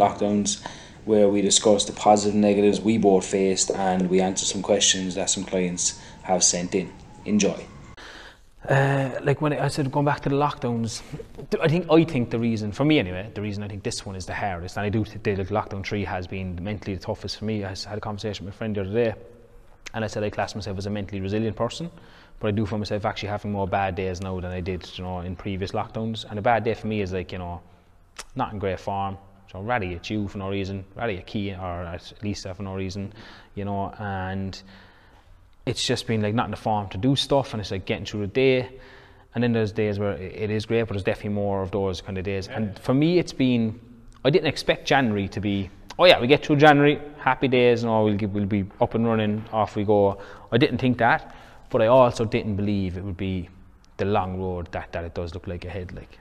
lockdowns, where we discuss the positive and negatives we both faced and we answer some questions that some clients have sent in. Enjoy. Uh, like when I said going back to the lockdowns, I think I think the reason for me anyway, the reason I think this one is the hardest, and I do think like lockdown three has been mentally the toughest for me. I had a conversation with a friend the other day, and I said I class myself as a mentally resilient person, but I do find myself actually having more bad days now than I did, you know, in previous lockdowns. And a bad day for me is like you know, not in great form. So rather at you for no reason, rather a key or at Lisa for no reason, you know, and it's just been like not in the form to do stuff and it's like getting through the day. And then there's days where it is great but there's definitely more of those kind of days. Yeah. and for me it's been I didn't expect January to be oh yeah we get through January happy days and all we'll, we'll be up and running off we go. I didn't think that but I also didn't believe it would be the long road that, that it does look like ahead like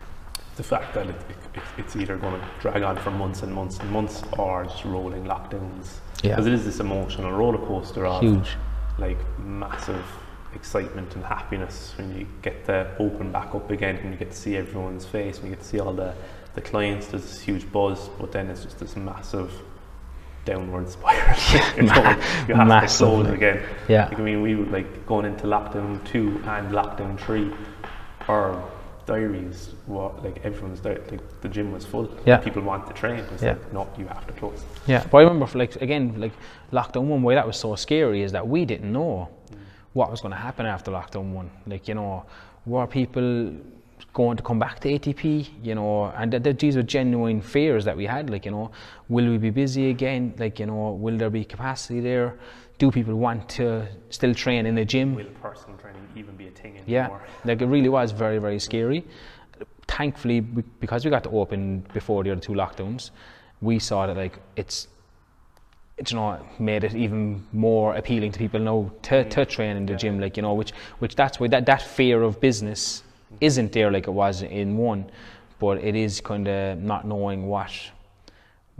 the fact that it, it, it's either going to drag on for months and months and months or just rolling lockdowns yeah because it is this emotional roller coaster of huge like massive excitement and happiness when you get to open back up again and you get to see everyone's face and you get to see all the, the clients, there's this huge buzz, but then it's just this massive downward spiral. you, have massive, to close again. Yeah. Like, I mean, we were like going into lockdown two and lockdown three, our diaries, what like everyone's di- like the gym was full. Yeah. People want to train. It's yeah. like, no, you have to close. Yeah. But I remember, for like again, like lockdown one, way that was so scary is that we didn't know mm. what was going to happen after lockdown one. Like you know, were people going to come back to ATP, you know, and th- th- these were genuine fears that we had, like, you know, will we be busy again? Like, you know, will there be capacity there? Do people want to still train in the gym? Will personal training even be a thing anymore? Yeah, like it really was very, very scary. Thankfully, because we got to open before the other two lockdowns, we saw that like it's you know made it even more appealing to people now to, to train in the yeah. gym like you know which which that's why that that fear of business mm-hmm. isn't there like it was in one but it is kind of not knowing what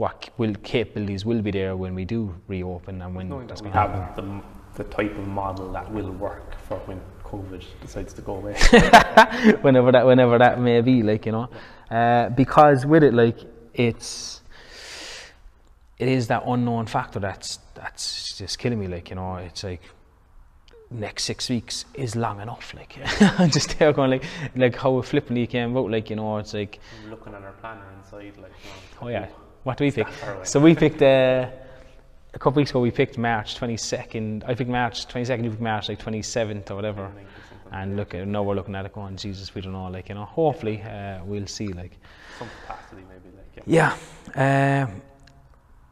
what will capabilities will be there when we do reopen and when Knowing that's going to happen the, the type of model that will work for when COVID decides to go away whenever that whenever that may be like you know uh, because with it like it's it is that unknown factor that's that's just killing me. Like you know, it's like next six weeks is long enough. Like I'm just there going like like how flippantly came out. Like you know, it's like I'm looking at our planner inside. Like you know, oh yeah, what do we pick? So we picked. Uh, a couple weeks ago, we picked March 22nd. I picked March 22nd. You picked March like 27th or whatever. And look, now we're looking at it going, Jesus, we don't know. Like you know, hopefully uh, we'll see. Like some capacity, maybe. Like yeah. yeah. Um,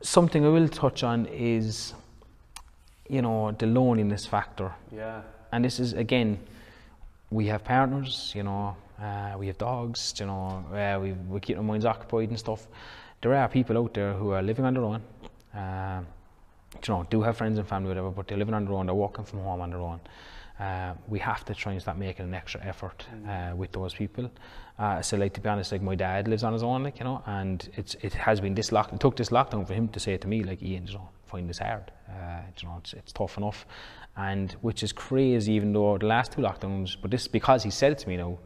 something I will touch on is, you know, the loneliness factor. Yeah. And this is again, we have partners, you know, uh, we have dogs, you know, uh, we we keep our minds occupied and stuff. There are people out there who are living on their own. Uh, you know, do have friends and family, whatever, but they're living on their own. They're working from home on their own. Uh, we have to try and start making an extra effort mm. uh, with those people. Uh, so, like to be honest, like my dad lives on his own, like you know, and it's it has been this lock. It took this lockdown for him to say to me, like Ian, you know, find this hard. Uh, you know, it's it's tough enough, and which is crazy. Even though the last two lockdowns, but this because he said it to me now.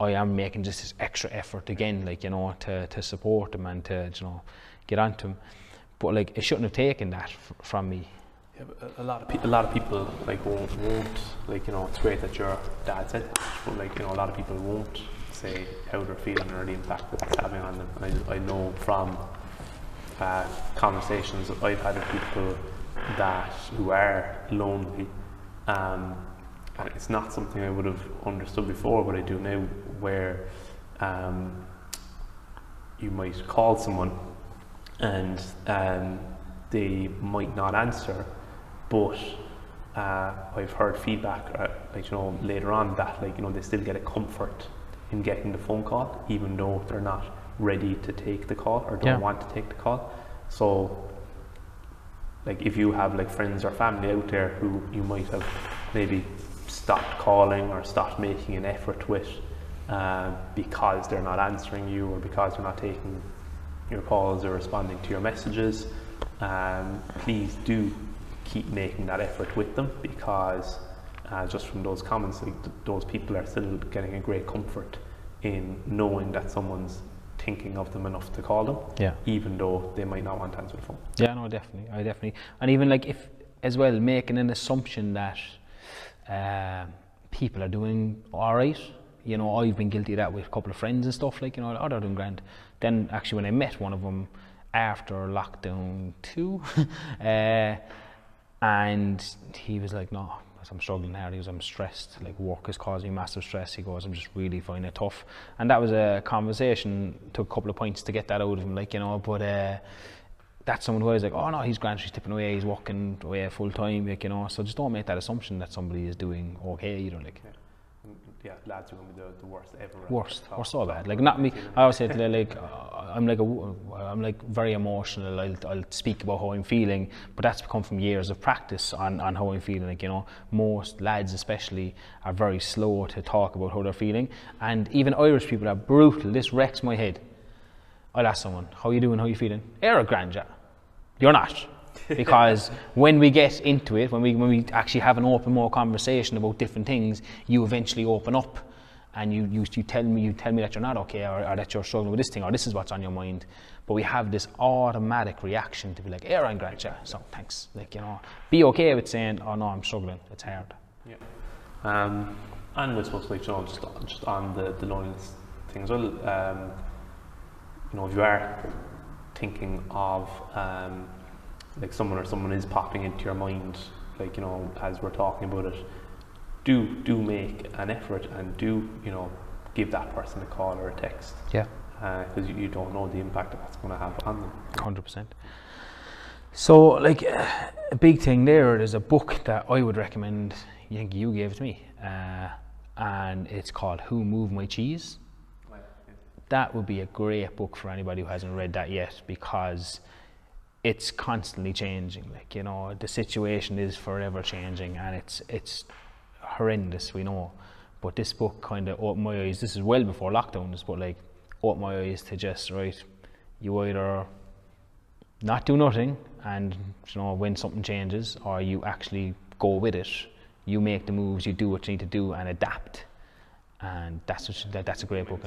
I am making just this extra effort again, like you know, to, to support him and to you know get onto him. But like, it shouldn't have taken that f- from me yeah, a lot of people, a lot of people like won't, won't like you know it's great that your dad said, but like you know a lot of people won't say how they're feeling or the impact that it's having on them. And I, I know from uh, conversations I've had with people that who are lonely, um, and it's not something I would have understood before, but I do now, where um, you might call someone and um, they might not answer but uh, I've heard feedback, uh, like you know, later on that like you know they still get a comfort in getting the phone call, even though they're not ready to take the call or don't yeah. want to take the call. So, like if you have like friends or family out there who you might have maybe stopped calling or stopped making an effort with uh, because they're not answering you or because they're not taking your calls or responding to your messages, um, please do keep making that effort with them because uh, just from those comments, like, th- those people are still getting a great comfort in knowing that someone's thinking of them enough to call them, Yeah. even though they might not want to answer the phone. Yeah, no, definitely. I definitely, and even like if as well making an assumption that uh, people are doing all right. You know, I've been guilty of that with a couple of friends and stuff. Like you know, oh, they're doing grand. Then actually, when I met one of them after lockdown two, uh, and he was like, no. I'm struggling hard. He was, I'm stressed. Like work is causing massive stress. He goes, I'm just really finding it tough. And that was a conversation. Took a couple of points to get that out of him. Like you know, but uh, that's someone who I was like, oh no, he's grand, he's tipping away, he's walking away full time, like, you know. So just don't make that assumption that somebody is doing okay you know, like. And, yeah, lads are going to be the, the worst ever. Worst, top. or so bad. Like not me. I always say to them, like uh, I'm like a, I'm like very emotional. I'll, I'll speak about how I'm feeling, but that's come from years of practice on, on how I'm feeling. Like you know, most lads especially are very slow to talk about how they're feeling, and even Irish people are brutal. This wrecks my head. I'll ask someone, "How you doing? How you feeling?" You're a grand yeah. You're not. because when we get into it, when we when we actually have an open more conversation about different things, you eventually open up and you, you, you tell me you tell me that you're not okay or, or that you're struggling with this thing or this is what's on your mind. But we have this automatic reaction to be like, yeah, I'm yeah, so thanks. Like, you know, be okay with saying, oh no, I'm struggling, it's hard. Yeah. Um, and I suppose, like, you know, just, just on the, the loneliness thing as well, um, you know, if you are thinking of um, like someone or someone is popping into your mind, like, you know, as we're talking about it, do do make an effort and do, you know, give that person a call or a text. Yeah. Because you, you don't know the impact that that's going to have on them. Hundred percent. So, like uh, a big thing there's a book that I would recommend. I think you gave to me, uh, and it's called "Who Moved My Cheese." That would be a great book for anybody who hasn't read that yet, because it's constantly changing. Like you know, the situation is forever changing, and it's it's horrendous. We know, but this book kind of opened my eyes. This is well before lockdowns, but like opened my eyes to just right. You either not do nothing and you know when something changes or you actually go with it you make the moves you do what you need to do and adapt and that's what, that, that's a great book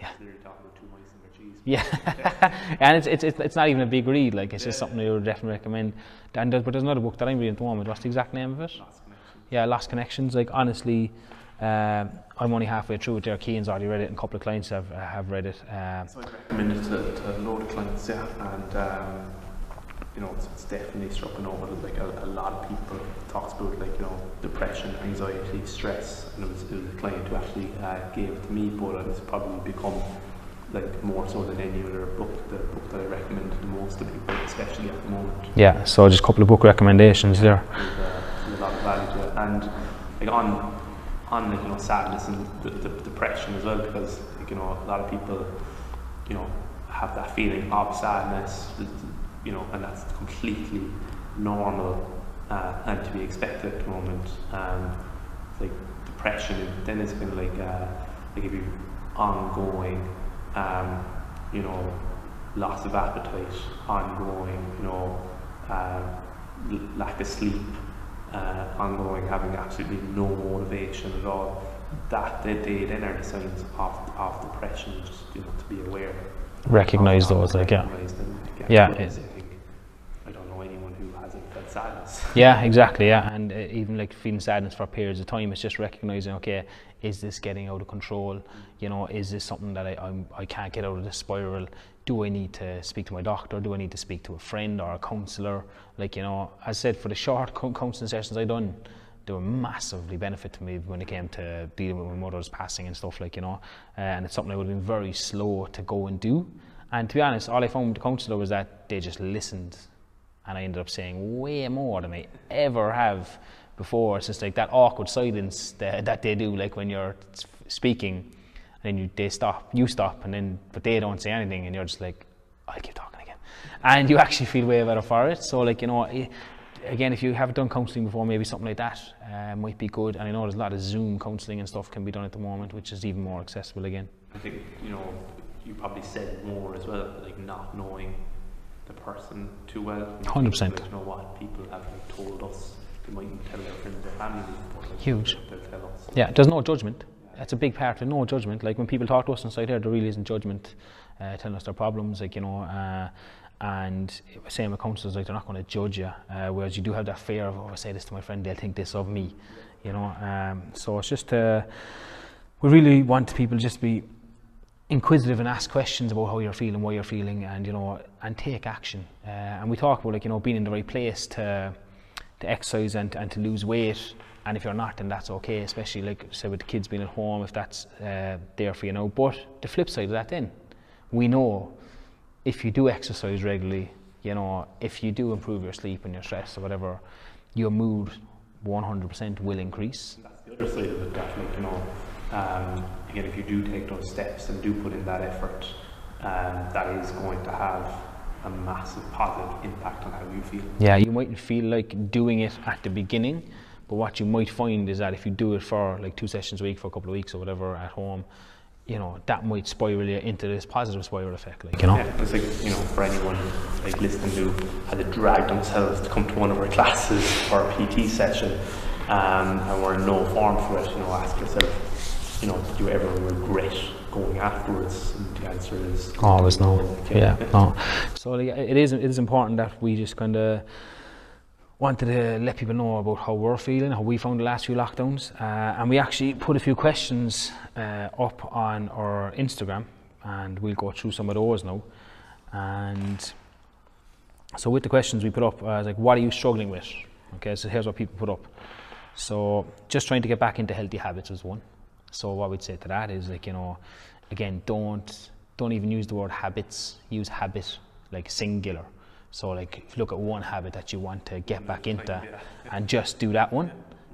a Yeah. literally talking about two mice and their cheese. yeah. And it's, it's it's it's not even a big read like it's just something I would definitely recommend. And there's, but there's another book that I'm reading at the moment what's the exact name of it. Lost connection. yeah Lost Connections. Like honestly um, I'm only halfway through it. There Keane's already read it and a couple of clients have have read it. Um, So I'd recommend it to, to a load of clients, yeah, and um, you know, it's, it's definitely struck a note with like a, a lot of people talks about like you know depression, anxiety, stress, and it was, it was a client who actually uh, gave it to me, but it's probably become like more so than any other book, the book that I recommend the most to people, especially at the moment. yeah so just a couple of book recommendations there. There's, uh, a lot of value to it, and like on on like you know sadness and the, the depression as well, because like you know a lot of people, you know, have that feeling of sadness, you know, and that's completely normal uh, and to be expected at the moment. Um, it's like depression, then it's been like uh, like if you ongoing, um, you know, loss of appetite, ongoing, you know, uh, l- lack of sleep, uh, ongoing, having absolutely no motivation at all. That they, they then are the signs of, of depression, just you know, to be aware. Of those, like, yeah. them, Yeah, it- I don't know anyone who hasn't felt sadness. Yeah, exactly. Yeah, and uh, even like feeling sadness for periods of time, it's just recognizing, okay, is this getting out of control? You know, is this something that I I'm, I can't get out of this spiral? Do I need to speak to my doctor? Do I need to speak to a friend or a counsellor? Like you know, as I said, for the short counselling sessions I done, they were massively benefit to me when it came to dealing with my mother's passing and stuff. Like you know, uh, and it's something I would have been very slow to go and do. And to be honest, all I found with the counsellor was that they just listened and I ended up saying way more than I ever have before. It's just like that awkward silence that, that they do, like when you're speaking, and then you, they stop, you stop, and then but they don't say anything, and you're just like, I'll keep talking again, and you actually feel way better for it. So like you know. i Again, if you haven't done counselling before, maybe something like that uh, might be good. And I know there's a lot of Zoom counselling and stuff can be done at the moment, which is even more accessible again. I think you know you probably said more as well, like not knowing the person too well. 100%. You know what people have like, told us. They mightn't tell their friends or family. But, like, Huge. They'll, they'll tell us. Yeah, there's no judgment. that's a big part of no judgment. Like when people talk to us inside here, there really isn't judgment, uh, telling us their problems. Like you know, uh, and same with counsellors, like they're not going to judge you. Uh, whereas you do have that fear of, oh, I say this to my friend, they'll think this of me. You know, um, so it's just uh, we really want people just to be inquisitive and ask questions about how you're feeling, why you're feeling, and you know, and take action. Uh, and we talk about like you know being in the right place to to exercise and and to lose weight. And if you're not, then that's okay. Especially like say with the kids being at home, if that's uh, there for you now. But the flip side of that, then we know if you do exercise regularly, you know, if you do improve your sleep and your stress or whatever, your mood 100% will increase. That's the other side of it, like, you know, um, again, if you do take those steps and do put in that effort, um, that is going to have a massive positive impact on how you feel. Yeah, you mightn't feel like doing it at the beginning, but what you might find is that if you do it for like two sessions a week for a couple of weeks or whatever at home, you know, that might spiral you into this positive spiral effect, like, you know? Yeah, it's like, you know, for anyone like listening who had to drag themselves to come to one of our classes or a PT session um, and were in no form for it, you know, ask yourself, you know, did you ever regret going afterwards? And the answer is Always no. Like, Yeah, no. So like, it is it is important that we just kind of wanted to let people know about how we're feeling, how we found the last few lockdowns, uh, and we actually put a few questions uh, up on our Instagram, and we'll go through some of those now. And so with the questions we put up, uh, I was like, what are you struggling with? Okay, so here's what people put up. So just trying to get back into healthy habits was one. So what we'd say to that is like, you know, again, don't don't even use the word habits, use habit like singular. So like if you look at one habit that you want to get back into and just do that one,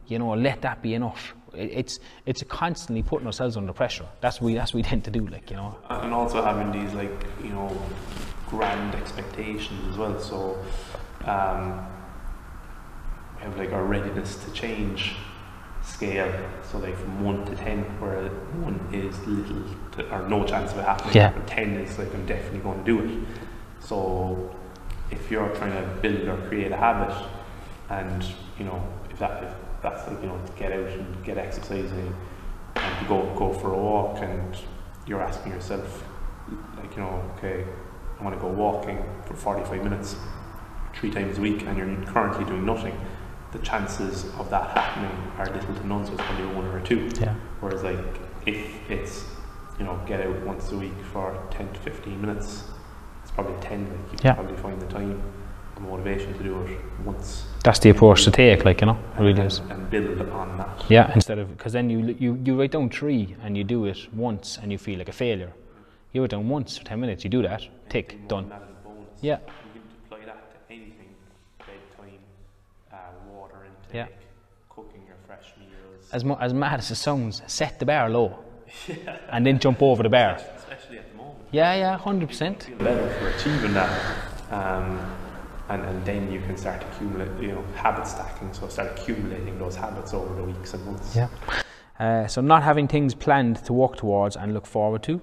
you know, let that be enough. It's it's constantly putting ourselves under pressure. That's what we that's what we tend to do, like, you know. and also having these like you know grand expectations as well so um, we have like our readiness to change scale so like from 1 to 10 where 1 is little to, or no chance of it happening Yeah. and 10 is like I'm definitely going to do it so if you're trying to build or create a habit and you know if that if that's like you know to get out and get exercising and to go go for a walk and you're asking yourself like you know okay I want to go walking for 45 minutes three times a week and you're currently doing nothing the chances of that happening are little to none so it's probably one or two Yeah. whereas like if it's you know get out once a week for 10 to 15 minutes it's probably 10 like you Yeah. can probably find the time the motivation to do it once That's the approach to take, like, you know. It really and, is. and build on that Yeah, instead of because then you you you write down three and you do it once and you feel like a failure. You write down once for ten minutes, you do that, tick, done. than that is a bonus. Yeah. You can deploy that to anything bedtime, uh, Yeah. cooking your fresh meals. As mu- as mad as it sounds, set the bar low, and then jump over the bar. Especially at the moment. Yeah, yeah, hundred percent. Feel better for achieving that. Um, and, and then you can start accumulate, you know, habit stacking. So start accumulating those habits over the weeks and months. Yeah. Uh, so not having things planned to work towards and look forward to.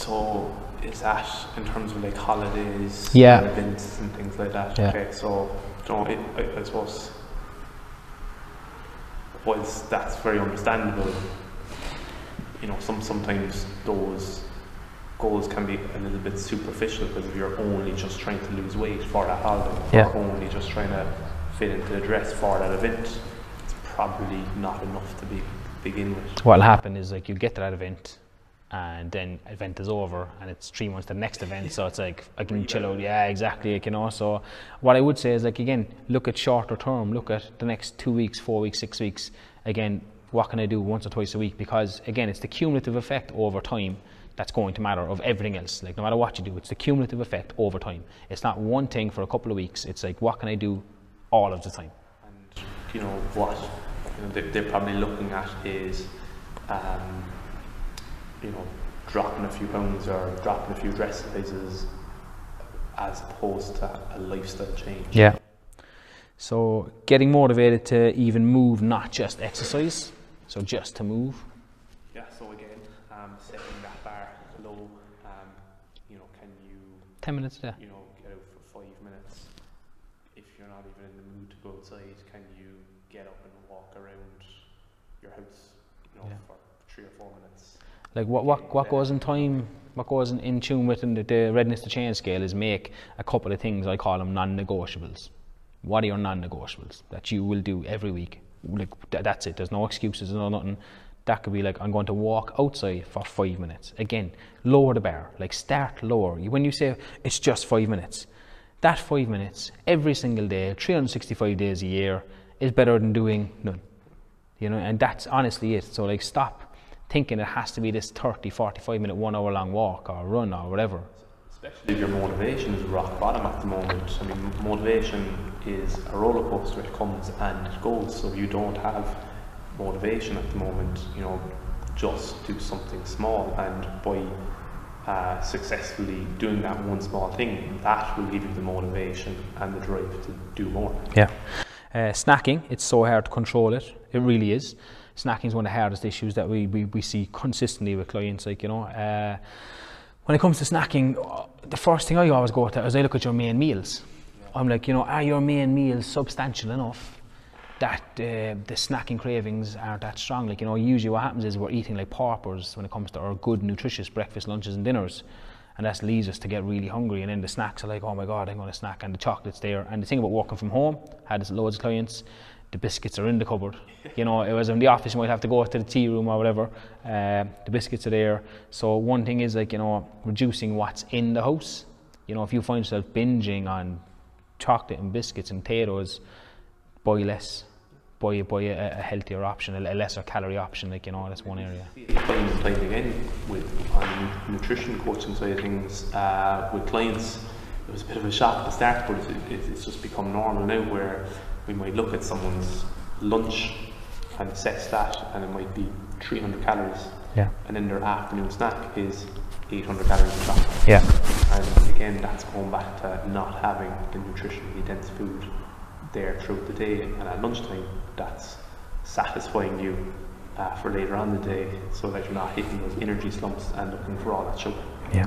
So is that in terms of like holidays, Yeah. and events and things like that? Yeah. Okay, so you know, it, I, I suppose whilst that's very understandable, you know, some sometimes those goals can be a little bit superficial because if you're only just trying to lose weight for that holiday, Yeah. or only just trying to fit into a dress for that event, it's probably not enough to be begin with. What'll happen is like you get to that event, and then event is over, and it's three months to the next event. So it's like I can chill out. Yeah, exactly. Like, you know. So what I would say is like again, look at shorter term. Look at the next two weeks, four weeks, six weeks. Again, what can I do once or twice a week? Because again, it's the cumulative effect over time that's going to matter of everything else. Like no matter what you do, it's the cumulative effect over time. It's not one thing for a couple of weeks. It's like what can I do all of the time. and you know what you know, they- they're probably looking at is um, you know dropping a few pounds or dropping a few dress sizes as opposed to a lifestyle change. Yeah. So getting motivated to even move, not just exercise. So just to move. Yeah. So again, um, setting that bar low. Um, you know, can you Ten minutes, yeah. you know get out for five minutes? If you're not even in the mood to go outside, can you get up and walk around your house? you know, Yeah. for three or four minutes. Like what what what goes in time, what goes in, in tune with the, the readiness to change scale is make a couple of things. I call them non-negotiables. What are your non-negotiables that you will do every week? Like th- that's it. There's no excuses. There's no nothing. That could be like I'm going to walk outside for five minutes. Again, lower the bar. Like start lower. When you say it's just five minutes, that five minutes every single day, 365 days a year, is better than doing none you know and that's honestly it so like stop thinking it has to be this 30 45 minute one hour long walk or run or whatever Especially if your motivation is rock bottom at the moment. I mean, motivation is a roller coaster. It comes and it goes. So if you don't have motivation at the moment, you know, just do something small. And by uh, successfully doing that one small thing, that will give you the motivation and the drive to do more. yeah uh, snacking it's so hard to control it it really is snacking is one of the hardest issues that we, we, we see consistently with clients like you know uh, when it comes to snacking the first thing I always go to is I look at your main meals I'm like you know are your main meals substantial enough that uh, the snacking cravings aren't that strong. Like, you know, usually what happens is we're eating like paupers when it comes to our good, nutritious breakfast, lunches, and dinners. And that leads us to get really hungry. And then the snacks are like, oh my God, I'm going to snack. And the chocolate's there. And the thing about working from home, I had loads of clients, the biscuits are in the cupboard. You know, it was in the office, you might have to go to the tea room or whatever. Uh, the biscuits are there. So, one thing is like, you know, reducing what's in the house. You know, if you find yourself binging on chocolate and biscuits and potatoes, buy less. Buy, buy a, a healthier option, a, a lesser calorie option, like, you know, that's one area. Playing, again with on nutrition coaching side of things uh, with clients, it was a bit of a shock at the start, but it's, it's just become normal now where we might look at someone's lunch and assess that, and it might be 300 calories, Yeah. and then their afternoon snack is 800 calories of chocolate. Yeah. And again, that's going back to not having the nutritionally dense food there throughout the day, and at lunchtime, that's satisfying you uh, for later on in the day, so that you're not hitting those energy slumps and looking for all that sugar. Yeah.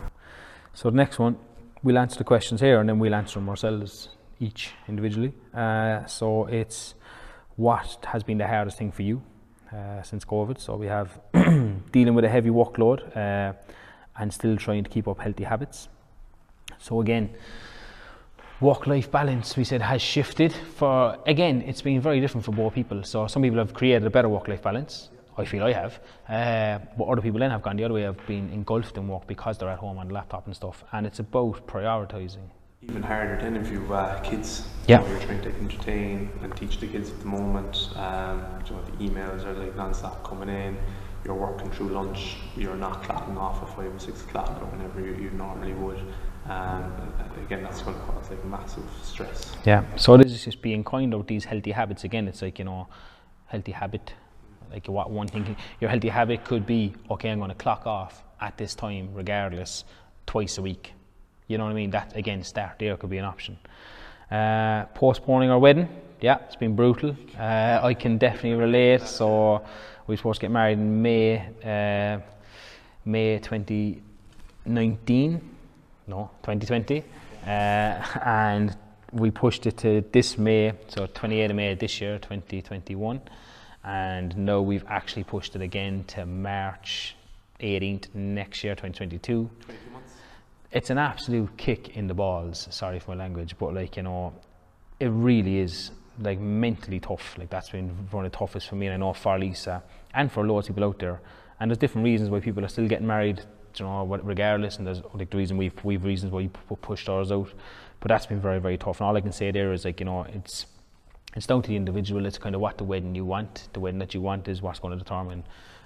So the next one, we'll answer the questions here and then we'll answer them ourselves each individually. Uh, so it's what has been the hardest thing for you uh, since COVID? So we have dealing with a heavy workload uh, and still trying to keep up healthy habits. So again, work-life balance we said has shifted for again it's been very different for both people so some people have created a better work-life balance I feel I have uh, but other people then have gone the other way have been engulfed in work because they're at home on laptop and stuff and it's about prioritizing Even harder if you've uh, kids. Yeah. You're trying to entertain and teach the kids at the moment. Um, you know, the emails are like non-stop coming in. You're working through lunch. You're not clocking off at five or six o'clock or whenever you, you normally would. Um, again, that's going to cause like massive stress. Yeah. So it is just being kind of these healthy habits. Again, it's like you know, healthy habit. Like what one thing, your healthy habit could be okay. I'm going to clock off at this time, regardless, twice a week. You know what I mean? That again, start there could be an option. Uh, postponing our wedding, yeah, it's been brutal. Uh, I can definitely relate. So we were supposed to get married in May, uh, May 2019, no, 2020, uh, and we pushed it to this May, so 28th of May this year, 2021, and now we've actually pushed it again to March 18th next year, 2022 it's an absolute kick in the balls. Sorry for my language, but like you know, it really is like mentally tough. Like that's been one of the toughest for me, and I know for Lisa and for loads of people out there. And there's different reasons why people are still getting married, you know, regardless. And there's like the reason we've we've reasons why we pu- pushed ours out. But that's been very very tough. And all I can say there is like you know, it's it's down to the individual. It's kind of what the wedding you want. The wedding that you want is what's going to determine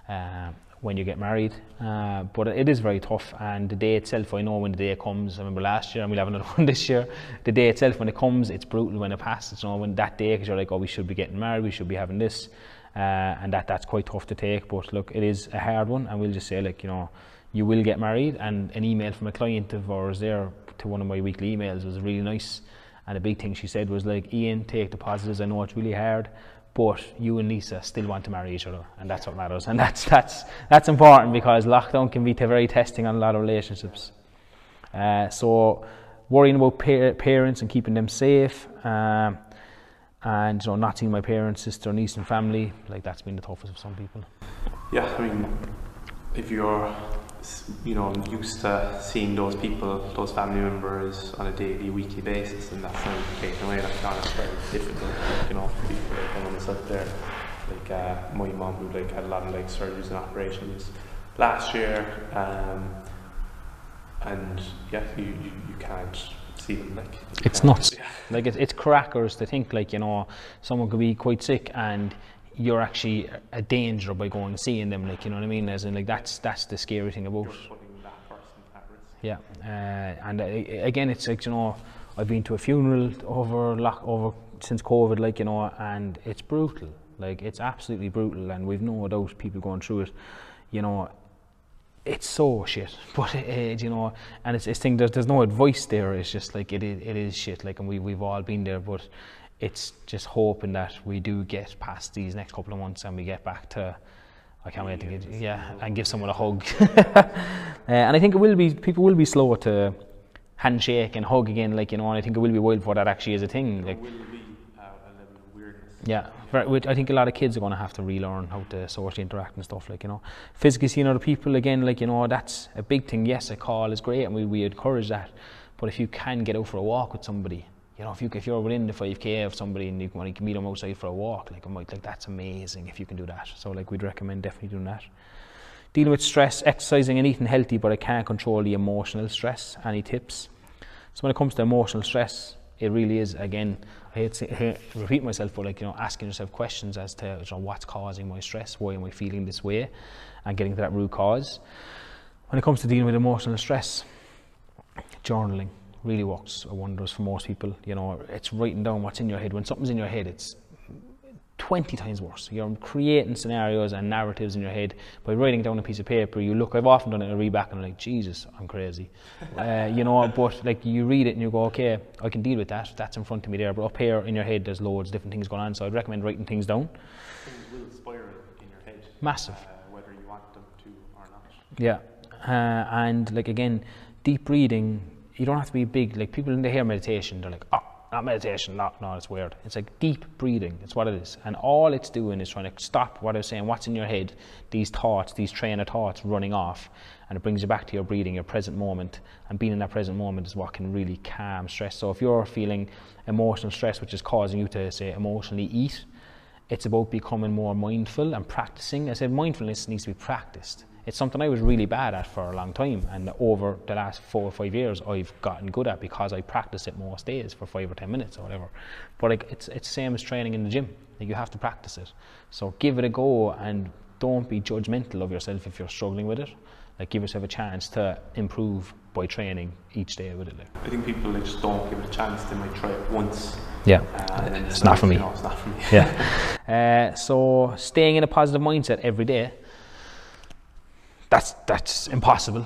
uh, when you get married. Uh, but it is very tough. And the day itself, I know when the day comes. I remember last year, and we'll have another one this year. The day itself, when it comes, it's brutal when it passes. You know, when that day, because you're like, oh, we should be getting married, we should be having this, uh, and that that's quite tough to take. But look, it is a hard one, and we'll just say like, you know, you will get married. And an email from a client of ours there to one of my weekly emails was really nice. And a big thing she said was like, Ian, take the positives. I know it's really hard, but you and Lisa still want to marry each other, and that's what matters. And that's that's that's important because lockdown can be very testing on a lot of relationships. Uh, so worrying about pa- parents and keeping them safe, um, and you know not seeing my parents, sister, niece, and family, like that's been the toughest for some people. Yeah, I mean, if you're, you know, I'm used to seeing those people, those family members on a daily, weekly basis, and that's now taken away, that's kind of very difficult, you know, for people like I know myself there. Like uh, my mum, who like had a lot of like surgeries and operations last year, um, and yeah, you, you, you can't see them like. It's nuts. Yeah. Like it's, it's crackers to think like you know someone could be quite sick and you're actually a danger by going and seeing them. Like you know what I mean? As in like that's that's the scary thing about. You're putting that person at risk. Yeah, uh, and uh, again, it's like you know, I've been to a funeral over lock over since COVID, like you know, and it's brutal. Like it's absolutely brutal, and we've no doubt people going through it. You know, it's so shit. But uh, you know, and it's it's thing. There's there's no advice there. It's just like it is it is shit. Like, and we we've all been there, but it's just hoping that we do get past these next couple of months and we get back to. I can't wait to get yeah and give someone a hug. uh, and I think it will be people will be slower to handshake and hug again. Like you know, and I think it will be a while before that actually is a thing. Like There will be uh, a level of weirdness. yeah, I think a lot of kids are going to have to relearn how to socially interact and stuff. Like you know, physically seeing other people again. Like you know, that's a big thing. Yes, a call is great, and we, we encourage that. But if you can get out for a walk with somebody, you know, if you if you're within the five k of somebody and you can, can meet them outside for a walk, like I'm like, like that's amazing if you can do that. So like we'd recommend definitely doing that. Dealing with stress, exercising and eating healthy, but I can't control the emotional stress. Any tips? So when it comes to emotional stress, it really is again. I hate to repeat myself, but like you know, asking yourself questions as to you know, what's causing my stress, why am I feeling this way, and getting to that root cause. When it comes to dealing with emotional stress, journaling really works wonders for most people. You know, it's writing down what's in your head. When something's in your head, it's 20 times worse. You're creating scenarios and narratives in your head by writing down a piece of paper. You look, I've often done it I read back and I'm like, Jesus, I'm crazy. uh, you know, but like you read it and you go, okay, I can deal with that. That's in front of me there. But up here in your head, there's loads of different things going on. So I'd recommend writing things down. Things will spiral in your head. Massive. Uh, whether you want them to or not. Yeah, uh, and like again, deep breathing. You don't have to be big. Like people when they hear meditation, they're like, ah, "Oh, not meditation. No, no, it's weird." It's like deep breathing. It's what it is, and all it's doing is trying to stop what I was saying. What's in your head? These thoughts, these train of thoughts running off, and it brings you back to your breathing, your present moment. And being in that present moment is what can really calm stress. So if you're feeling emotional stress, which is causing you to say emotionally eat, it's about becoming more mindful and practicing. I said mindfulness needs to be practiced. It's something I was really bad at for a long time, and over the last four or five years, I've gotten good at because I practice it most days for five or ten minutes or whatever. But like, it's it's same as training in the gym. Like you have to practice it. So give it a go and don't be judgmental of yourself if you're struggling with it. Like give yourself a chance to improve by training each day with it. I think people just don't give it a chance. They might try it once. Yeah, uh, it's it's not like, for me. You know, it's not for me. yeah. Uh, so staying in a positive mindset every day. That's that's impossible.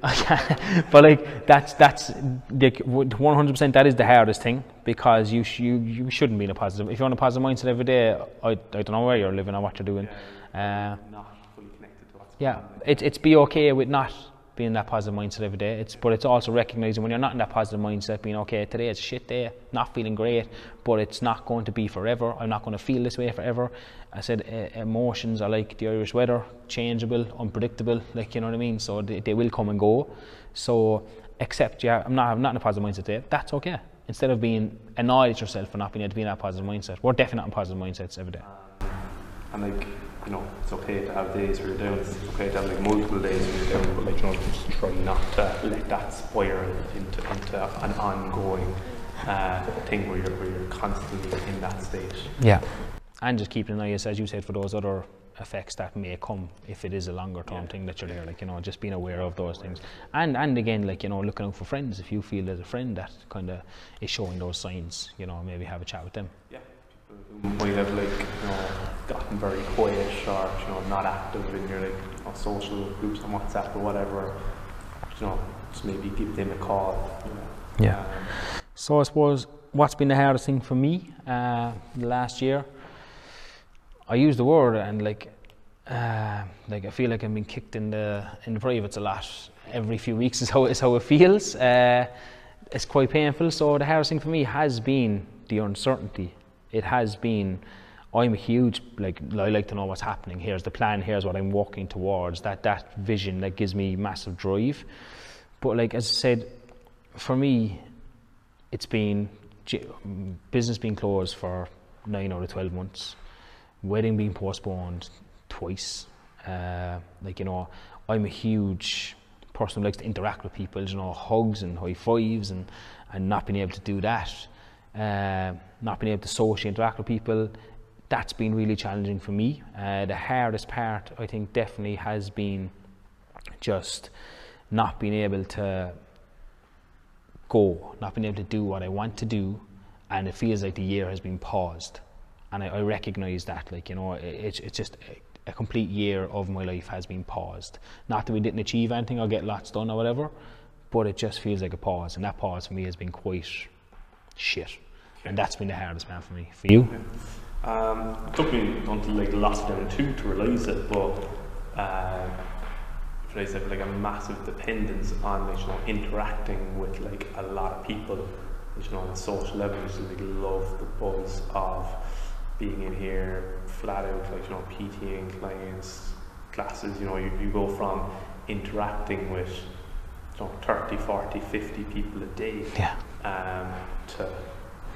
but like that's that's like one hundred percent. That is the hardest thing because you sh- you you shouldn't be in a positive. If you're in a positive mindset every day, I, I don't know where you're living or what you're doing. Uh, not fully connected to what's yeah, going on. it's it's be okay with not being in that positive mindset every day. It's but it's also recognizing when you're not in that positive mindset, being okay. Today is a shit day, not feeling great, but it's not going to be forever. I'm not going to feel this way forever. I said uh, emotions are like the Irish weather, changeable, unpredictable. Like you know what I mean. So they, they will come and go. So accept, yeah, I'm not I'm not in a positive mindset today. That's okay. Instead of being annoyed at yourself for not being able to be in that positive mindset, we're definitely not in positive mindsets every day. And like, you know, it's okay to have days where you're down. It's okay to have like multiple days where you're down, but like, you know, just try not to let that spiral into into an ongoing uh, thing where you're where you're constantly in that state. Yeah. And just keeping an eye, as you said, for those other effects that may come if it is a longer term thing that you're there. Like, you know, just being aware of those things. And and again, like, you know, looking out for friends. If you feel there's a friend that kind of is showing those signs, you know, maybe have a chat with them. Yeah, people who might have like you know gotten very quiet or you know not active in your like you know, social groups on WhatsApp or whatever. You know, just maybe give them a call. You know. Yeah. So I suppose what's been the hardest thing for me uh, the last year? I use the word and like, uh, like I feel like I'm being kicked in the in the privates a lot. Every few weeks is how is how it feels. Uh, it's quite painful. So the hardest thing for me has been the uncertainty. It has been I'm a huge like I like to know what's happening. Here's the plan. Here's what I'm walking towards. That that vision that gives me massive drive. But like as I said, for me, it's been business being closed for nine out of twelve months, wedding being postponed twice. Uh, like you know, I'm a huge person who likes to interact with people. You know, hugs and high fives and and not being able to do that. Uh, not being able to socially interact with people, that's been really challenging for me. Uh, the hardest part, I think, definitely has been just not being able to go, not being able to do what I want to do, and it feels like the year has been paused. And I, I recognise that, like you know, it, it's it's just a complete year of my life has been paused. Not that we didn't achieve anything or get lots done or whatever, but it just feels like a pause, and that pause for me has been quite shit. And that's been the hardest man for me. For you? Um, it took me until like lockdown two to realise it, but uh, should I say like a massive dependence on like, you know interacting with like a lot of people, you know on a social level. Just like love the buzz of being in here, flat out like you know PTing clients, classes. You know you, you go from interacting with you know 30, 40, 50 people a day Yeah. um, to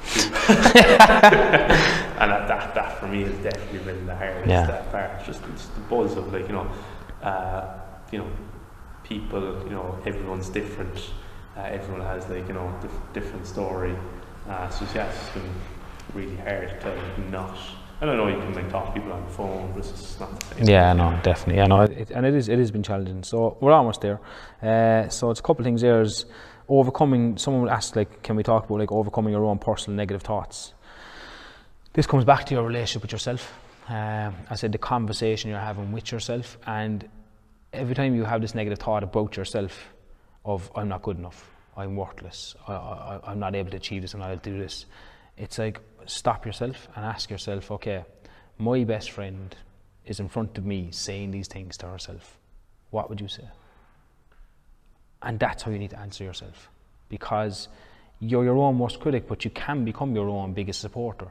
and that, that, that for me has definitely been the hardest Yeah. that part. It's just it's the buzz of like you know, uh, you know, people. You know, everyone's different. Uh, everyone has like you know dif- different story. Uh, so yeah, it's been really hard to like, not. I don't know. You can like talk to people on the phone, but it's just not the same. Yeah, no, definitely. Yeah, no, it, and it is. It has been challenging. So we're almost there. Uh, so it's a couple of things. there. Is overcoming. Someone would ask, like, can we talk about like overcoming your own personal negative thoughts? This comes back to your relationship with yourself. Um, I said the conversation you're having with yourself, and every time you have this negative thought about yourself, of I'm not good enough, I'm worthless, I, I'm not able to achieve this, and I'll do this. It's like stop yourself and ask yourself, okay, my best friend is in front of me saying these things to herself. What would you say? And that's how you need to answer yourself, because you're your own worst critic, but you can become your own biggest supporter.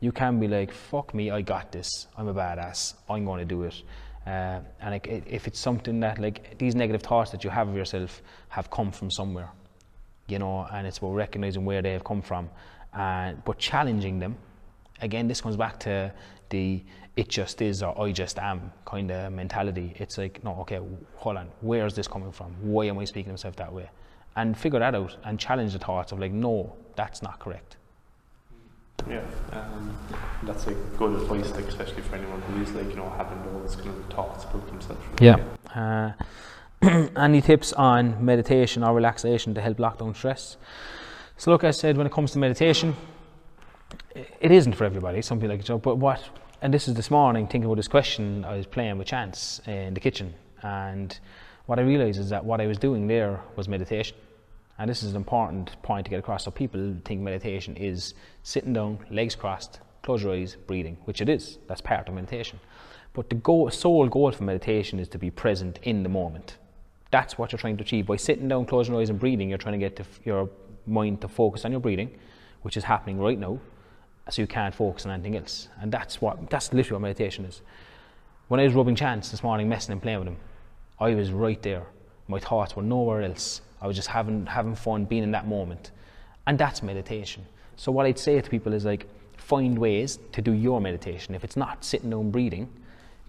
You can be like, fuck me, I got this. I'm a badass. I'm going to do it. Uh, and if it's something that, like, these negative thoughts that you have of yourself have come from somewhere, you know, and it's about recognizing where they have come from, and but challenging them. Again, this comes back to the it just is or I just am kind of mentality. It's like, no, okay, hold on, where is this coming from? Why am I speaking to myself that way? And figure that out and challenge the thoughts of like, no, that's not correct. Yeah, um, that's like good advice, like especially for anyone who is like you know having all those kind of thoughts about themselves. Yeah. Uh, any tips on meditation or relaxation to help lock down stress? So, look, I said when it comes to meditation, it isn't for everybody. Some people like it, but what? And this is this morning thinking about this question. I was playing with Chance in the kitchen, and what I realised is that what I was doing there was meditation. And this is an important point to get across. So people think meditation is sitting down, legs crossed, close your eyes, breathing, which it is. That's part of meditation. But the goal, sole goal for meditation is to be present in the moment. That's what you're trying to achieve. By sitting down, closing your eyes, and breathing, you're trying to get your mind to focus on your breathing, which is happening right now, so you can't focus on anything else. And that's what that's literally what meditation is. When I was rubbing Chance this morning, messing and playing with him, I was right there. My thoughts were nowhere else. I was just having having fun, being in that moment, and that's meditation. So what I'd say to people is like, find ways to do your meditation. If it's not sitting down breathing,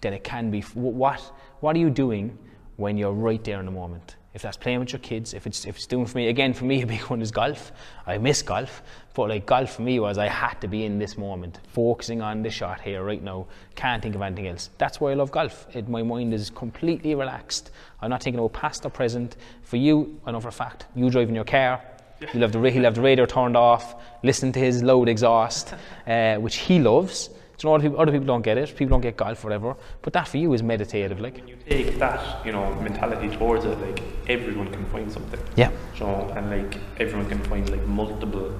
then it can be. What what are you doing when you're right there in the moment? If that's playing with your kids, if it's if it's doing for me again for me a big one is golf. I miss golf, but like golf for me was I had to be in this moment, focusing on the shot here right now. Can't think of anything else. That's why I love golf. It, my mind is completely relaxed. I'm not thinking about past or present. For you, I know for a fact, you driving your car, he'll have the he'll have the radio turned off, listen to his loud exhaust, uh, which he loves. Do you know, other people, other people don't get it. People don't get golf, whatever. But that for you is meditative, like. When you take that, you know, mentality towards it, like everyone can find something. Yeah. You know, and like everyone can find like multiple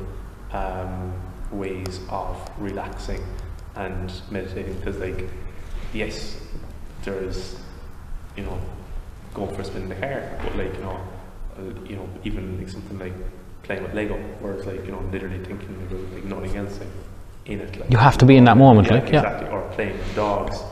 um, ways of relaxing and meditating. Because like, yes, there's, you know, going for a spin in the car, but like you know, uh, you know, even like something like playing with Lego, where it's like you know, literally thinking about like nothing else, like in it. Like, You have to be in that moment, like, yeah. exactly. Or playing with dogs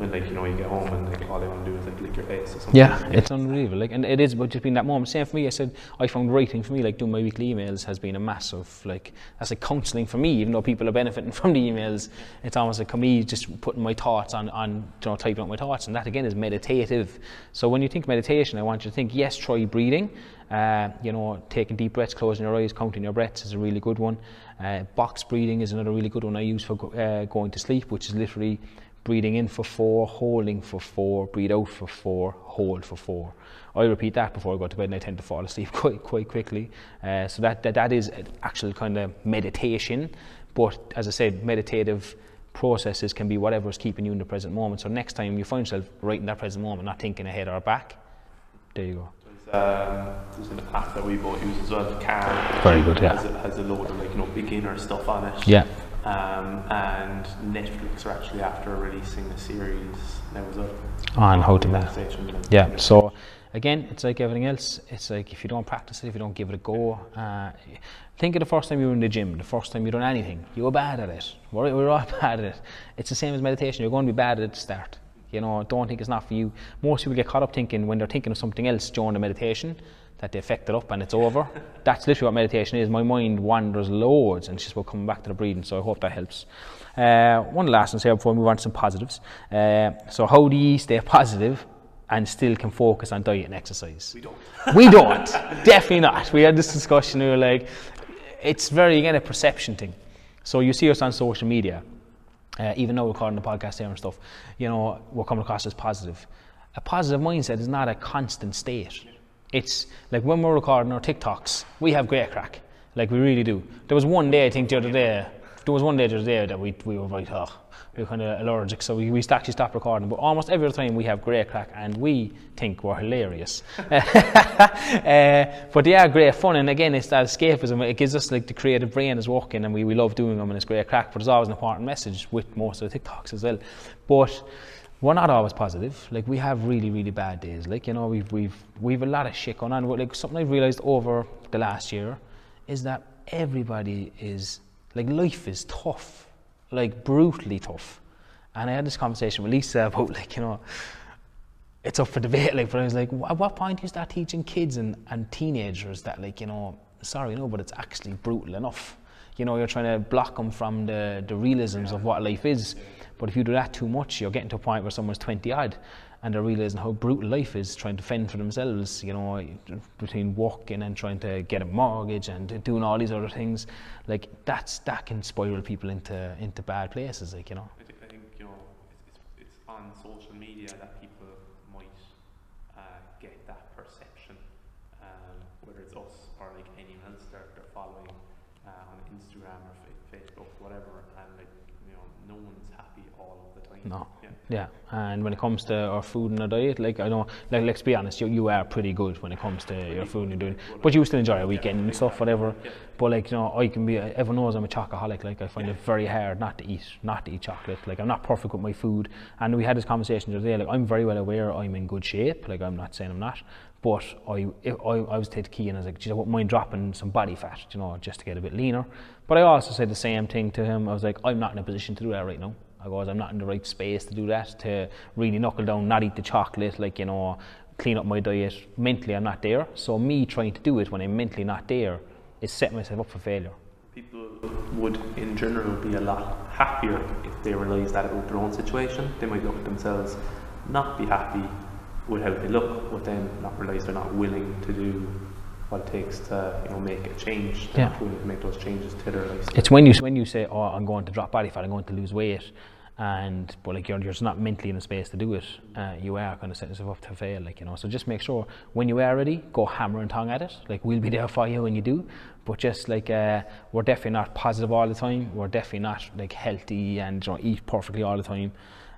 when like you know you get home and like all they want to do is like lick your face or something. Yeah, it's unbelievable. Like, and it is, but just being that moment. Same for me. I said I found writing for me, like doing my weekly emails, has been a massive like that's like counselling for me. Even though people are benefiting from the emails, it's almost like for me just putting my thoughts on on you know typing out my thoughts, and that again is meditative. So when you think meditation, I want you to think yes, try breathing. Uh, you know, taking deep breaths, closing your eyes, counting your breaths is a really good one. Uh, box breathing is another really good one I use for go- uh, going to sleep, which is literally breathing in for four, holding for four, breathe out for four, hold for four. I repeat that before I go to bed and I tend to fall asleep quite quite quickly. Uh, so that, that that is an actual kind of meditation. But as I said, meditative processes can be whatever is keeping you in the present moment. So next time you find yourself right in that present moment, not thinking ahead or back, there you go. Um, there's an app that we both use as well, Calm. Very good, yeah. Has a, has a load of like you know beginner stuff on it. Yeah. Um, and Netflix are actually after releasing the series now as well. On how to like, Yeah. So again, it's like everything else. It's like if you don't practice it, if you don't give it a go. Uh, think of the first time you were in the gym, the first time you done anything. You were bad at it. We're, we're all bad at it. It's the same as meditation. You're going to be bad at it at the start. You know, don't think it's not for you. Most people get caught up thinking when they're thinking of something else during the meditation that they effect it up and it's over. That's literally what meditation is. My mind wanders loads and it's just about coming back to the breathing. So I hope that helps. Uh, one last one here before we move on to some positives. Uh, so how do you stay positive and still can focus on diet and exercise? We don't. We don't. Definitely not. We had this discussion. We were like, it's very again a perception thing. So you see us on social media, uh, even though we're recording the podcast here and stuff. You know, we're coming across as positive. A positive mindset is not a constant state. It's like when we're recording our TikToks, we have great crack. Like we really do. There was one day I think the other day. There was one day the other day that we we were like, oh, we were kind of allergic, so we, we actually stopped recording. But almost every other time we have great crack, and we think we're hilarious. uh, but they are great fun, and again, it's that escapism. It gives us like the creative brain is working, and we, we love doing them, and it's great crack. But there's always an important message with most of the TikToks as well. But we're not always positive. Like we have really, really bad days. Like you know, we've we've we've a lot of shit going on. Like something I've realised over the last year is that everybody is like life is tough, like brutally tough. And I had this conversation with Lisa about like you know, it's up for debate. Like, but I was like, at what point do you start teaching kids and, and teenagers that like you know, sorry, no, but it's actually brutal enough. You know, you're trying to block them from the the realisms of what life is. But if you do that too much, you're getting to a point where someone's 20 odd and they're realizing how brutal life is, trying to fend for themselves, you know, between working and trying to get a mortgage and doing all these other things. Like that's that can spiral people into into bad places, like you know. I think, you know it's, it's, on social media that people might uh, get that perception, um, whether it's us or like anyone else they're, they're following uh, on Instagram or fa- Facebook, whatever, and like you know no one's happy all of the time. No. Yeah. Yeah, and when it comes to our food and our diet, like I know, like let's be honest, you, you are pretty good when it comes to your food and doing, but you still enjoy a weekend and stuff, whatever. But like you know, I can be. Everyone knows I'm a chocoholic. Like I find it very hard not to eat, not to eat chocolate. Like I'm not perfect with my food, and we had this conversation the other day. Like I'm very well aware I'm in good shape. Like I'm not saying I'm not, but I if I, I was taking key and I was like, geez, I wouldn't mind dropping some body fat, you know, just to get a bit leaner. But I also said the same thing to him. I was like, I'm not in a position to do that right now. I goes, I'm not in the right space to do that, to really knuckle down, not eat the chocolate, like, you know, clean up my diet. Mentally, I'm not there. So, me trying to do it when I'm mentally not there is setting myself up for failure. People would, in general, be a lot happier if they realised that about their own situation. They might look at themselves, not be happy with how they look, but then not realise they're not willing to do what it takes to, you know, make a change. They're Yeah. not willing to make those changes to their lifestyle. It's when you when you say, "Oh, I'm going to drop body fat, I'm going to lose weight," and but like you're, you're just not mentally in a space to do it. Uh, you are kind of setting yourself up to fail, like you know. So just make sure when you are ready, go hammer and tongue at it. Like we'll be there for you when you do. But just like uh, we're definitely not positive all the time. We're definitely not like healthy and you know, eat perfectly all the time.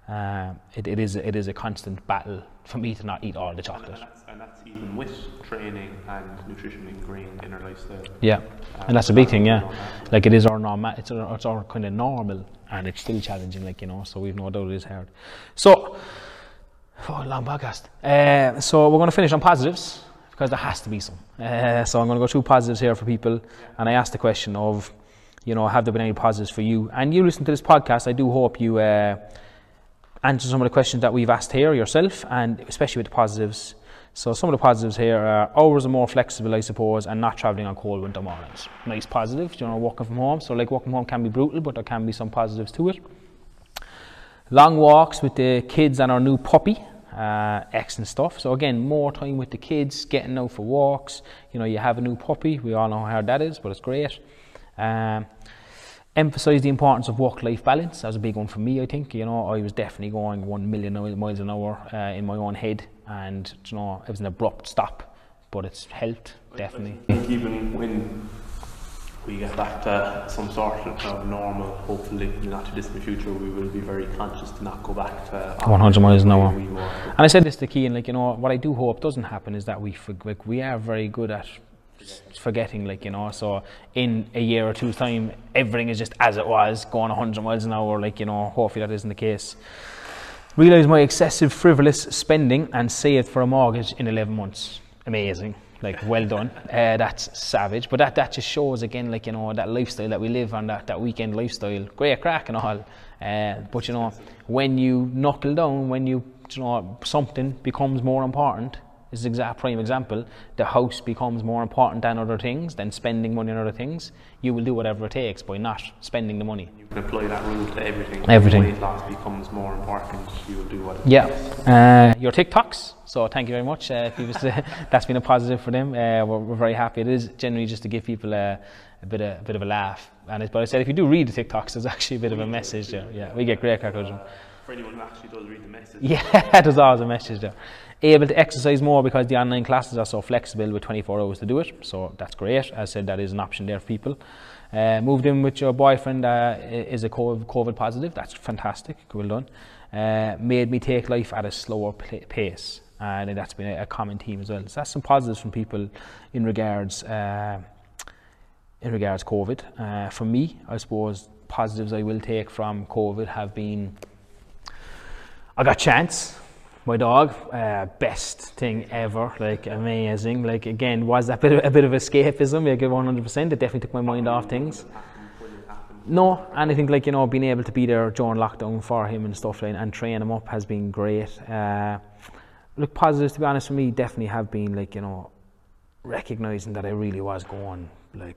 Uh, it, it is it is a constant battle for me to not eat all the chocolate. That's, even with training and nutrition ingrained in our lifestyle. Yeah, and that's a big thing. Yeah, like it is our normal. It's our, it's our kind of normal, and it's still challenging. Like you know, so we've no doubt it is hard. So, oh, long podcast. Uh, so we're going to finish on positives because there has to be some. Uh, so I'm going to go through positives here for people, and I asked the question of You know, have there been any positives for you? And you listen to this podcast. I do hope you uh, answer some of the questions that we've asked here yourself, and especially with the positives. So some of the positives here are hours are more flexible, I suppose, and not travelling on cold winter mornings. Nice positive, you know, working from home. So like from home can be brutal, but there can be some positives to it. Long walks with the kids and our new puppy, uh, excellent stuff. So again, more time with the kids, getting out for walks. You know, you have a new puppy. We all know how that is, but it's great. Um, emphasize the importance of work-life balance. That was a big one for me. I think you know I was definitely going one million miles an hour uh, in my own head, and you know it was an abrupt stop, but it's helped definitely. I think even when we get back to some sort of normal, hopefully in the not too distant future, we will be very conscious to not go back to 100 miles an hour. we. And I said this to Keane, like you know, what I do hope doesn't happen is that we like we are very good at forgetting, like you know. So in a year or two's time, everything is just as it was, going 100 miles an hour. Like you know, hopefully that isn't the case. Realise my excessive frivolous spending and saved for a mortgage in 11 months. Amazing. Like well done. Uh, that's savage. But that, that just shows again, like you know, that lifestyle that we live on, that, that weekend lifestyle. Great crack and all. Uh, but you know, when you knuckle down, when you you know something becomes more important, this is exact prime example. The house becomes more important than other things, than spending money on other things. You will do whatever it takes by not spending the money. You can apply that rule to everything. Everything. Weight loss becomes more important. You will do what Yeah. takes. Uh, your TikToks. So thank you very much. Uh, if you've, that's been a positive for them. Uh, we're, we're very happy. It is generally just to give people a, a bit of, a bit of a laugh. And but I said if you do read the TikToks, there's actually a bit of a message there. Yeah, we get great crack. For anyone who actually does read the message, Yeah, there's always a message there. Able to exercise more because the online classes are so flexible with 24 hours to do it. So that's great. As I said, that is an option there for people. Uh, moved in with your boyfriend uh, is a COVID positive. That's fantastic. Well done. Uh, made me take life at a slower pace. And that's been a, a common theme as well. So that's some positives from people in regards uh, in regards COVID. Uh, for me, I suppose positives I will take from COVID have been I got Chance, my dog, uh, best thing ever, like amazing. Like again, was that bit of, a bit of escapism? Hundred percent. It definitely took my mind off things. No, and I think like you know being able to be there during lockdown for him and stuff like and train him up has been great. Uh, look, positives to be honest for me definitely have been like you know recognizing that I really was going like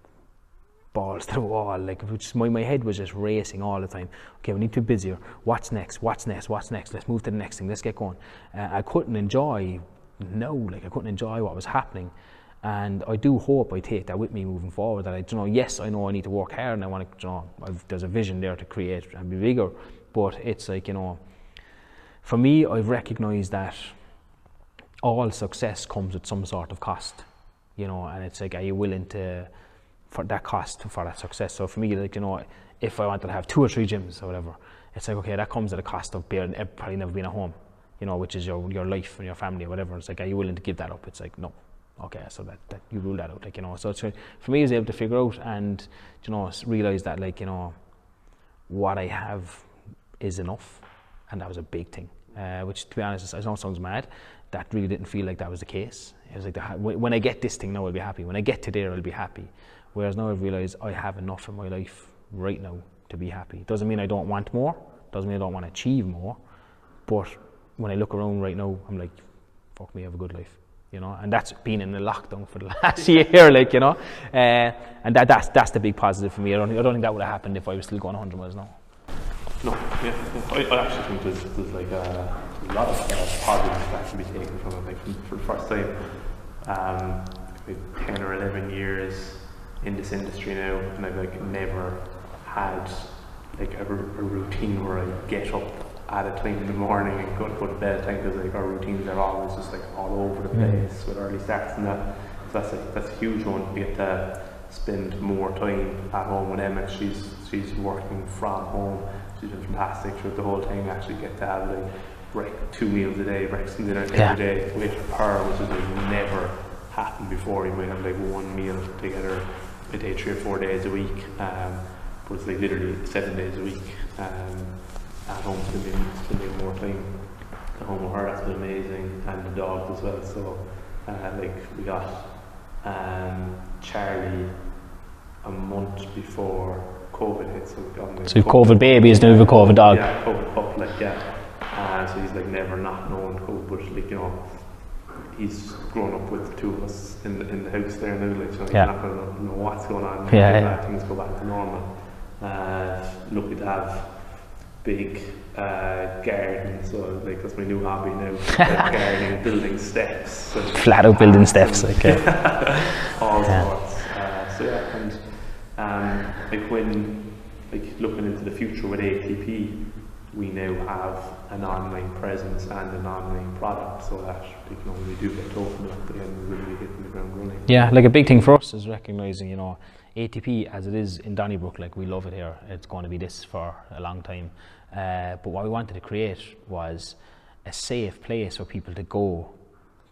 balls to the wall. Like which my, my head was just racing all the time. Okay, we need to be busier. What's next? What's next? What's next? Let's move to the next thing. Let's get going. Uh, I couldn't enjoy no, like I couldn't enjoy what was happening. And I do hope I take that with me moving forward. That I, you know, yes, I know I need to work hard, and I want to, you know, I've, there's a vision there to create and be bigger. But it's like, you know, for me, I've recognised that all success comes with some sort of cost, you know, and it's like, are you willing to, for that cost for that success? So for me, like, you know, if I wanted to have two or three gyms or whatever, it's like, okay, that comes at a cost of being, eh, probably never being at home, you know, which is your, your life and your family or whatever. It's like, are you willing to give that up? It's like, no. Okay, so that, that you rule that out, like, you know, so for me, I was able to figure out and, you know, realize that, like, you know, what I have is enough, and that was a big thing. Uh, which, to be honest, I know sounds mad. That really didn't feel like that was the case. It was like the, when I get this thing now, I'll be happy. When I get to there, I'll be happy. Whereas now I've realised I have enough in my life right now to be happy. Doesn't mean I don't want more. Doesn't mean I don't want to achieve more. But when I look around right now, I'm like, fuck me, I have a good life. You know, and that's been in the lockdown for the last year, like you know, uh, and that that's that's the big positive for me. I don't I don't think that would have happened if I was still going 100 miles an hour. No, yeah. I, I actually think there's, there's like a, a lot of uh, positives that can be taken from it. Like for the first time, um, 10 or 11 years in this industry now, and I've like never had like a, a routine where I get up at a time in the morning and go, go to bed at time because like our routines are always just like all over the place with early starts and that. So that's a, that's a huge one. We get to spend more time at home with Emma. She's she's working from home. She's been fantastic throughout the whole thing. Actually get to have like break, two meals a day, breakfast and dinner every Yeah. day with her, which has like never happened before. You might have like one meal together a day, three or four days a week. Um, but it's like literally seven days a week. Um, at home spending spending more time at home with her. That's been amazing, and the dogs as well. So, uh, like we got um, Charlie a month before COVID hit. So, like, So COVID baby is now a COVID dog. Yeah, COVID pup, like yeah. Uh, so he's like never not known COVID, but like you know, he's grown up with the two of us in the in the house there so he's Yeah. not gonna know what's going on. Yeah, yeah. Things go back to normal. Uh, lucky to have big uh, garden, so like that's my new hobby now. like gardening, building steps, Flat out building steps, like, uh, all Yeah. sorts. Uh, so yeah, and um, like when like looking into the future with ATP, we now have an online presence and an online product, so that know, when do get open up again, hitting the ground running. Yeah, like a big thing for us is recognizing, you know, ATP as it is in Donnybrook, like we love it here. It's going to be this for a long time. Uh, but what we wanted to create was a safe place for people to go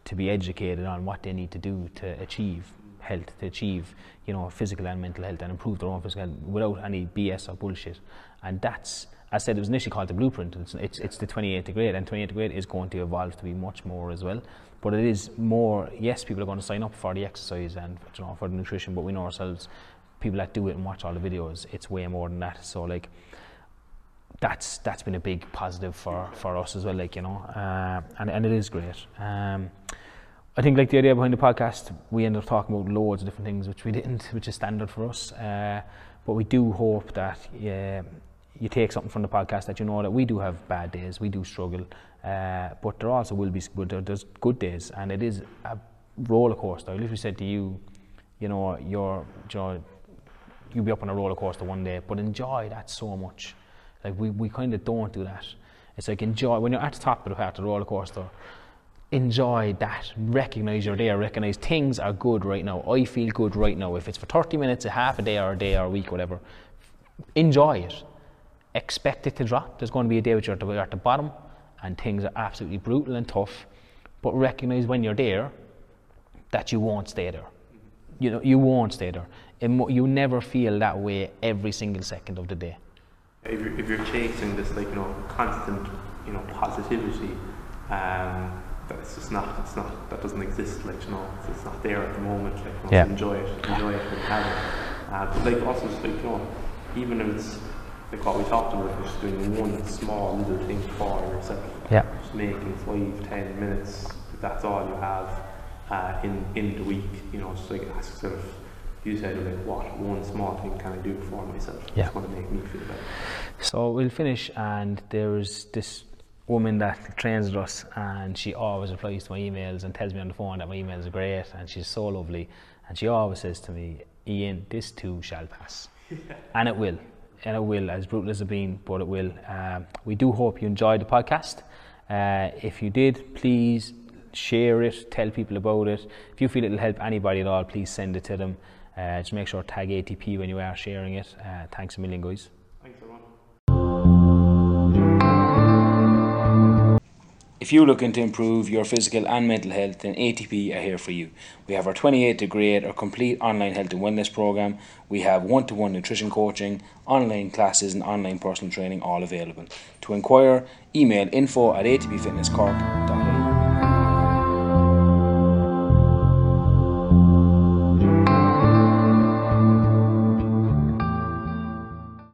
to be educated on what they need to do to achieve health, to achieve, you know, physical and mental health and improve their own physical health without any BS or bullshit. And that's, I said, it was initially called the blueprint. It's, it's, it's the 28th grade, and 28th grade is going to evolve to be much more as well. But it is more, yes, people are going to sign up for the exercise and you know, for the nutrition, but we know ourselves, people that do it and watch all the videos, it's way more than that. So, like, that's that's been a big positive for, for us as well, like you know, uh, and and it is great. Um, I think like the idea behind the podcast, we ended up talking about loads of different things, which we didn't, which is standard for us. Uh, but we do hope that uh, you take something from the podcast that you know that we do have bad days, we do struggle, uh, but there also will be there, there's good days, and it is a roller coaster. I literally said to you, you know, you're, you you'll be up on a roller coaster one day, but enjoy that so much. Like we, we kind of don't do that. It's like enjoy when you're at the top of the the roller coaster. Enjoy that. Recognize you're there. Recognize things are good right now. I feel good right now. If it's for 30 minutes, a half a day, or a day, or a week, whatever, enjoy it. Expect it to drop. There's going to be a day which you're at the, you're at the bottom, and things are absolutely brutal and tough. But recognize when you're there that you won't stay there. You know, you won't stay there. It you never feel that way every single second of the day. if you're, if you're chasing this like you know constant you know positivity um that's just not it's not that doesn't exist like you know it's, it's not there at the moment like you know, Yeah. enjoy it enjoy it and have it uh, but like also just like you know even if it's like what we talked about just doing one small little thing for yourself Yeah. just making five ten minutes if that's all you have uh, in in the week you know just like ask yourself you said like what one small thing can I do for myself Yeah. it's going to make me feel better. So we'll finish, and there's this woman that trains with us, and she always replies to my emails and tells me on the phone that my emails are great, and she's so lovely, and she always says to me, "Ian, this too shall pass," and it will, and it will, as brutal as it's been, but it will. Um, we do hope you enjoyed the podcast. Uh, if you did, please share it, tell people about it. If you feel it'll help anybody at all, please send it to them. Uh, just make sure tag ATP when you are sharing it. Uh, thanks a million, guys. If you're looking to improve your physical and mental health, then ATP are here for you. We have our 28 degree or complete online health and wellness program. We have one to one nutrition coaching, online classes, and online personal training all available. To inquire, email info at atpfitnesscork.com.